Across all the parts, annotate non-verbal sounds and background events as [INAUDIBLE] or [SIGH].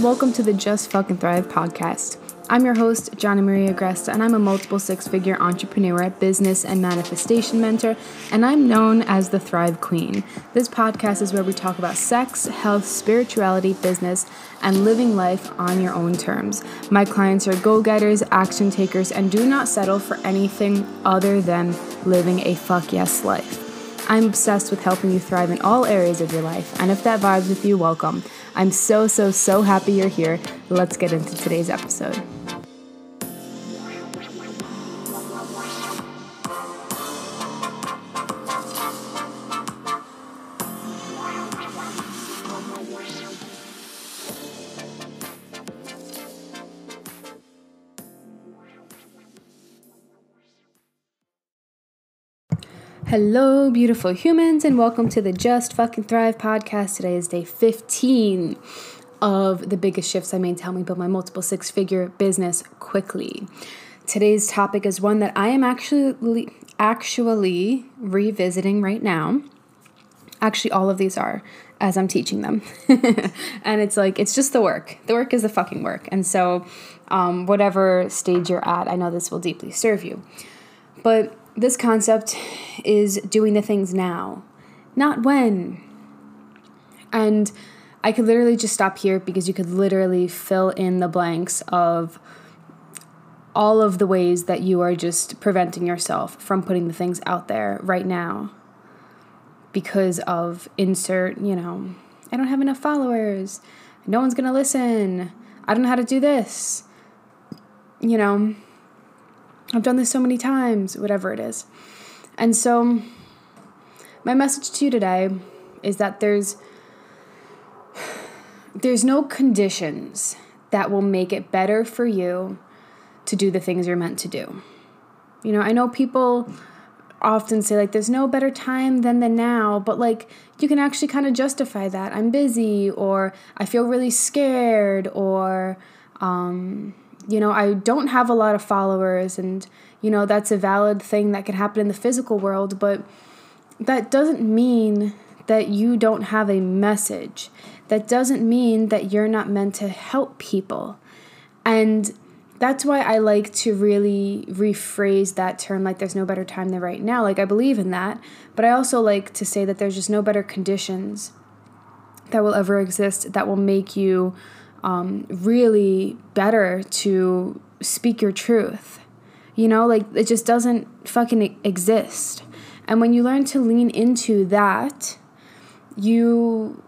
Welcome to the Just Fucking Thrive podcast. I'm your host, Johnny Maria Gresta, and I'm a multiple six figure entrepreneur, business, and manifestation mentor, and I'm known as the Thrive Queen. This podcast is where we talk about sex, health, spirituality, business, and living life on your own terms. My clients are go getters, action takers, and do not settle for anything other than living a fuck yes life. I'm obsessed with helping you thrive in all areas of your life, and if that vibes with you, welcome. I'm so, so, so happy you're here. Let's get into today's episode. Hello, beautiful humans, and welcome to the Just Fucking Thrive podcast. Today is day 15 of the biggest shifts I made to help me build my multiple six figure business quickly. Today's topic is one that I am actually actually revisiting right now. Actually, all of these are as I'm teaching them. [LAUGHS] and it's like, it's just the work. The work is the fucking work. And so, um, whatever stage you're at, I know this will deeply serve you. But this concept is doing the things now, not when. And I could literally just stop here because you could literally fill in the blanks of all of the ways that you are just preventing yourself from putting the things out there right now because of insert, you know, I don't have enough followers. No one's going to listen. I don't know how to do this. You know, I've done this so many times, whatever it is. And so, my message to you today is that there's there's no conditions that will make it better for you to do the things you're meant to do. You know, I know people often say like there's no better time than the now, but like you can actually kind of justify that. I'm busy or I feel really scared or um you know, I don't have a lot of followers, and, you know, that's a valid thing that can happen in the physical world, but that doesn't mean that you don't have a message. That doesn't mean that you're not meant to help people. And that's why I like to really rephrase that term like there's no better time than right now. Like I believe in that, but I also like to say that there's just no better conditions that will ever exist that will make you um, really better to speak your truth. You know, like it just doesn't fucking exist. And when you learn to lean into that, you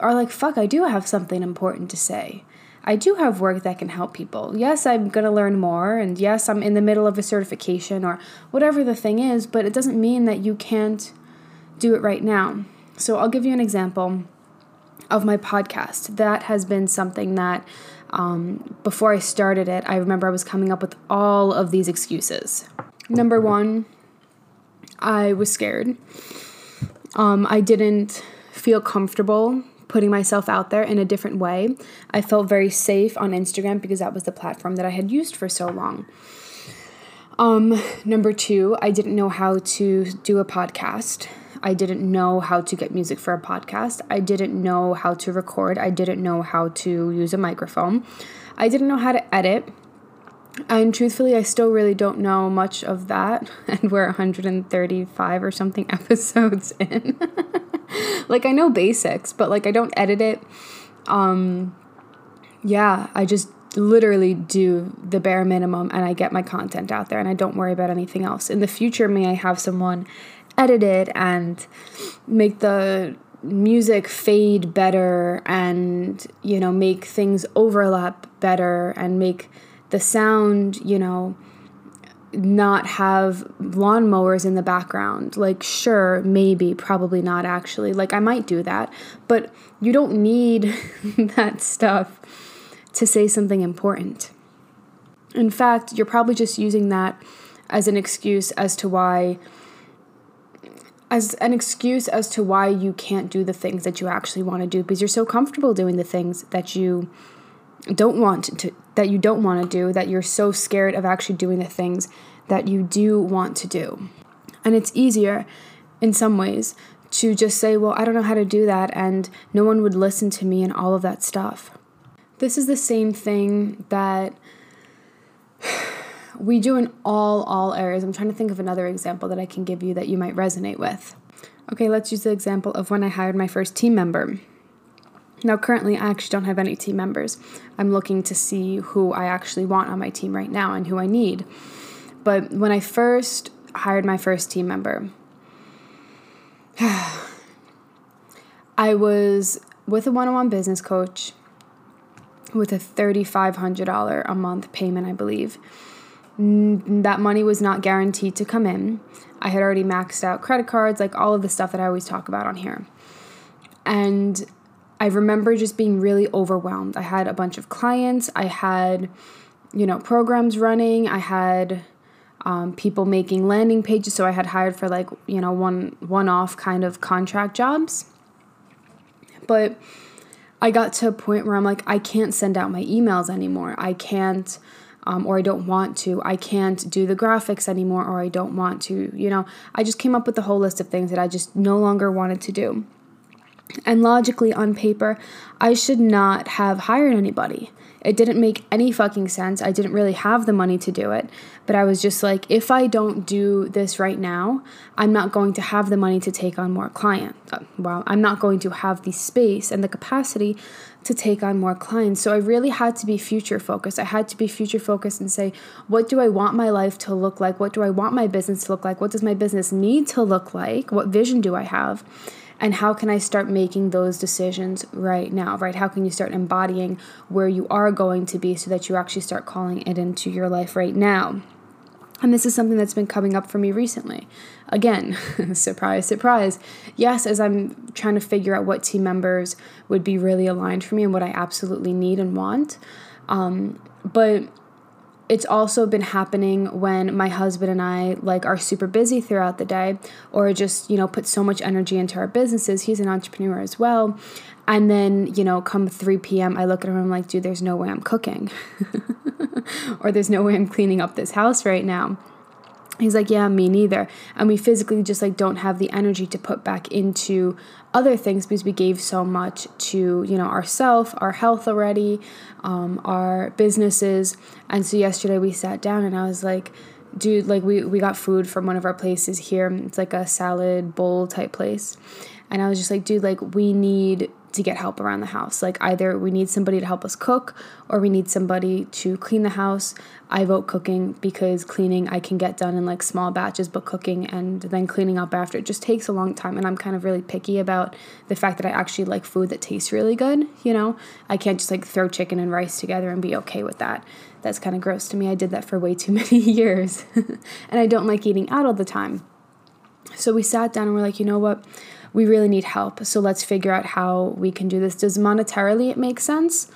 are like, fuck, I do have something important to say. I do have work that can help people. Yes, I'm going to learn more. And yes, I'm in the middle of a certification or whatever the thing is, but it doesn't mean that you can't do it right now. So I'll give you an example of my podcast. That has been something that um, before I started it, I remember I was coming up with all of these excuses. Number one, I was scared. Um, I didn't feel comfortable putting myself out there in a different way. I felt very safe on Instagram because that was the platform that I had used for so long. Um, number two, I didn't know how to do a podcast. I didn't know how to get music for a podcast. I didn't know how to record. I didn't know how to use a microphone. I didn't know how to edit. And truthfully, I still really don't know much of that. [LAUGHS] And we're 135 or something [LAUGHS] episodes in. [LAUGHS] like, I know basics, but like, I don't edit it. Um, yeah, I just literally do the bare minimum and I get my content out there and I don't worry about anything else. In the future, may I have someone edit it and make the music fade better and you know make things overlap better and make the sound you know not have lawnmowers in the background. Like sure maybe probably not actually. Like i might do that but you don't need [LAUGHS] that stuff to say something important. In fact you're probably just using that as an excuse as to why as an excuse as to why you can't do the things that you actually want to do because you're so comfortable doing the things that you don't want to that you don't want to do that you're so scared of actually doing the things that you do want to do. And it's easier in some ways to just say, "Well, I don't know how to do that," and no one would listen to me and all of that stuff. this is the same thing that we do in all all areas. I'm trying to think of another example that I can give you that you might resonate with. Okay, let's use the example of when I hired my first team member. Now, currently, I actually don't have any team members. I'm looking to see who I actually want on my team right now and who I need. But when I first hired my first team member, [SIGHS] I was with a one on one business coach with a $3,500 a month payment, I believe. That money was not guaranteed to come in. I had already maxed out credit cards, like all of the stuff that I always talk about on here. And I remember just being really overwhelmed. I had a bunch of clients, I had, you know, programs running, I had um, people making landing pages. So I had hired for like, you know, one one off kind of contract jobs. But I got to a point where I'm like, I can't send out my emails anymore. I can't, um, or I don't want to. I can't do the graphics anymore, or I don't want to. You know, I just came up with a whole list of things that I just no longer wanted to do. And logically, on paper, I should not have hired anybody. It didn't make any fucking sense. I didn't really have the money to do it. But I was just like, if I don't do this right now, I'm not going to have the money to take on more clients. Uh, well, I'm not going to have the space and the capacity to take on more clients. So I really had to be future focused. I had to be future focused and say, what do I want my life to look like? What do I want my business to look like? What does my business need to look like? What vision do I have? And how can I start making those decisions right now, right? How can you start embodying where you are going to be so that you actually start calling it into your life right now? And this is something that's been coming up for me recently. Again, [LAUGHS] surprise, surprise. Yes, as I'm trying to figure out what team members would be really aligned for me and what I absolutely need and want. Um, but it's also been happening when my husband and I like are super busy throughout the day or just, you know, put so much energy into our businesses. He's an entrepreneur as well. And then, you know, come 3 p.m., I look at him I'm like, dude, there's no way I'm cooking. [LAUGHS] or there's no way I'm cleaning up this house right now. He's like, yeah, me neither. And we physically just like don't have the energy to put back into other things because we gave so much to, you know, ourself, our health already, um, our businesses. And so yesterday we sat down and I was like, dude, like we, we got food from one of our places here. It's like a salad bowl type place. And I was just like, dude, like we need to get help around the house. Like either we need somebody to help us cook or we need somebody to clean the house. I vote cooking because cleaning I can get done in like small batches, but cooking and then cleaning up after it just takes a long time. And I'm kind of really picky about the fact that I actually like food that tastes really good. You know, I can't just like throw chicken and rice together and be okay with that. That's kind of gross to me. I did that for way too [LAUGHS] many years. [LAUGHS] and I don't like eating out all the time. So we sat down and we're like, you know what? we really need help. So let's figure out how we can do this. Does monetarily it make sense?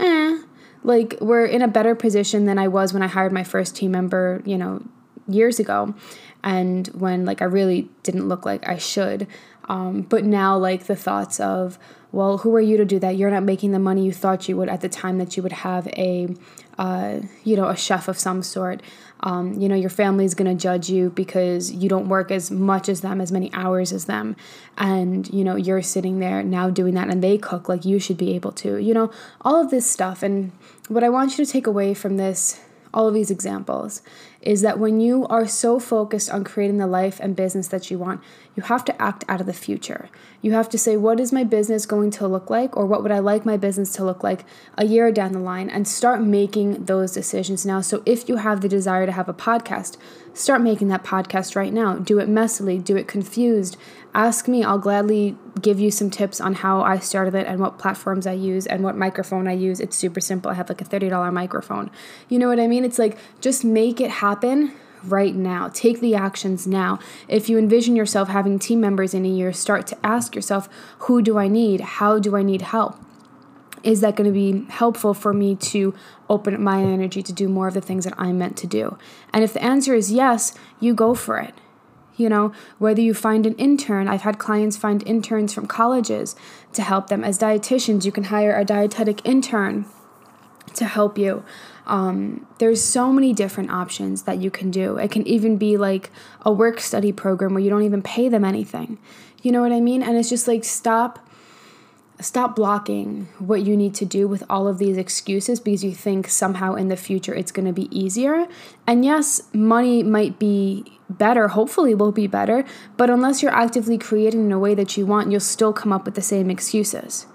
Eh. Like we're in a better position than I was when I hired my first team member, you know, years ago. And when like I really didn't look like I should. Um, but now like the thoughts of, well, who are you to do that? You're not making the money you thought you would at the time that you would have a, uh, you know, a chef of some sort. Um, you know, your family's going to judge you because you don't work as much as them, as many hours as them. And, you know, you're sitting there now doing that and they cook like you should be able to, you know, all of this stuff. And what I want you to take away from this, all of these examples, is that when you are so focused on creating the life and business that you want, you have to act out of the future. You have to say, what is my business going to look like, or what would I like my business to look like a year down the line, and start making those decisions now. So, if you have the desire to have a podcast, start making that podcast right now. Do it messily, do it confused. Ask me, I'll gladly give you some tips on how I started it and what platforms I use and what microphone I use. It's super simple. I have like a $30 microphone. You know what I mean? It's like just make it happen right now. Take the actions now. If you envision yourself having team members in a year, start to ask yourself, who do I need? How do I need help? Is that going to be helpful for me to open up my energy to do more of the things that I'm meant to do? And if the answer is yes, you go for it. You know, whether you find an intern, I've had clients find interns from colleges to help them. As dietitians, you can hire a dietetic intern to help you. Um, there's so many different options that you can do. It can even be like a work study program where you don't even pay them anything. You know what I mean? And it's just like stop stop blocking what you need to do with all of these excuses because you think somehow in the future it's going to be easier. And yes, money might be better, hopefully will be better, but unless you're actively creating in a way that you want, you'll still come up with the same excuses.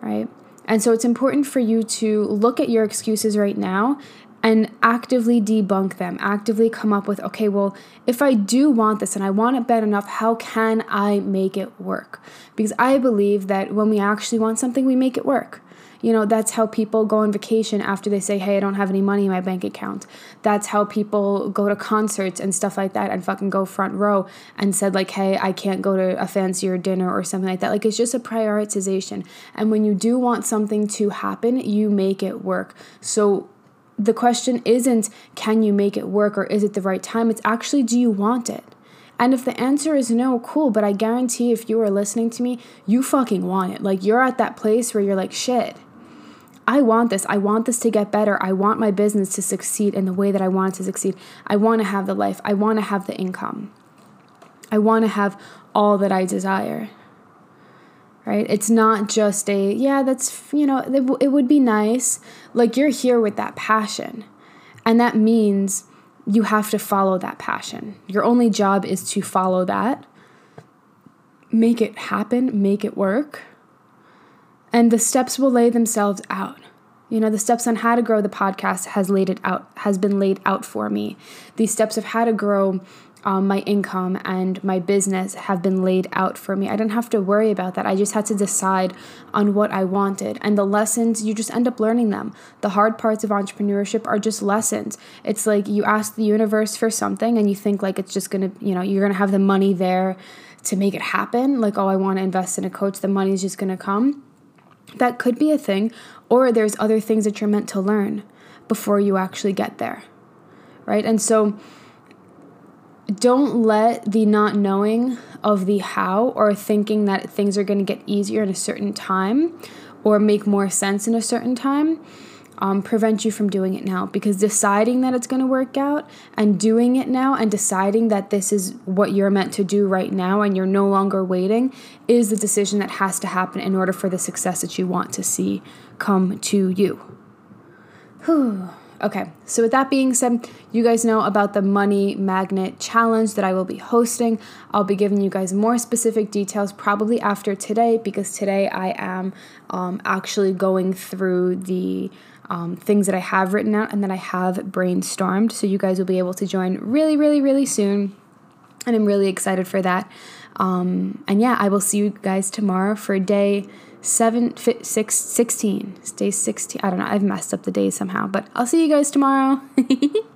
Right? And so it's important for you to look at your excuses right now and actively debunk them, actively come up with, okay, well, if I do want this and I want it bad enough, how can I make it work? Because I believe that when we actually want something, we make it work. You know, that's how people go on vacation after they say, hey, I don't have any money in my bank account. That's how people go to concerts and stuff like that and fucking go front row and said, like, hey, I can't go to a fancier dinner or something like that. Like, it's just a prioritization. And when you do want something to happen, you make it work. So, the question isn't can you make it work or is it the right time? It's actually do you want it? And if the answer is no, cool, but I guarantee if you are listening to me, you fucking want it. Like you're at that place where you're like, shit, I want this. I want this to get better. I want my business to succeed in the way that I want it to succeed. I want to have the life. I want to have the income. I want to have all that I desire right? It's not just a, yeah, that's, you know, it, it would be nice. Like you're here with that passion. And that means you have to follow that passion. Your only job is to follow that, make it happen, make it work. And the steps will lay themselves out. You know, the steps on how to grow the podcast has laid it out, has been laid out for me. These steps of how to grow um, my income and my business have been laid out for me. I didn't have to worry about that. I just had to decide on what I wanted. And the lessons, you just end up learning them. The hard parts of entrepreneurship are just lessons. It's like you ask the universe for something and you think like it's just gonna, you know, you're gonna have the money there to make it happen. Like, oh, I wanna invest in a coach, the money's just gonna come. That could be a thing. Or there's other things that you're meant to learn before you actually get there. Right. And so, don't let the not knowing of the how or thinking that things are going to get easier in a certain time or make more sense in a certain time um, prevent you from doing it now because deciding that it's going to work out and doing it now and deciding that this is what you're meant to do right now and you're no longer waiting is the decision that has to happen in order for the success that you want to see come to you. Whew. [SIGHS] Okay, so with that being said, you guys know about the Money Magnet Challenge that I will be hosting. I'll be giving you guys more specific details probably after today because today I am um, actually going through the um, things that I have written out and that I have brainstormed. So you guys will be able to join really, really, really soon. And I'm really excited for that. Um, and yeah, I will see you guys tomorrow for day seven, six, 16. Day 16. I don't know. I've messed up the days somehow, but I'll see you guys tomorrow. [LAUGHS]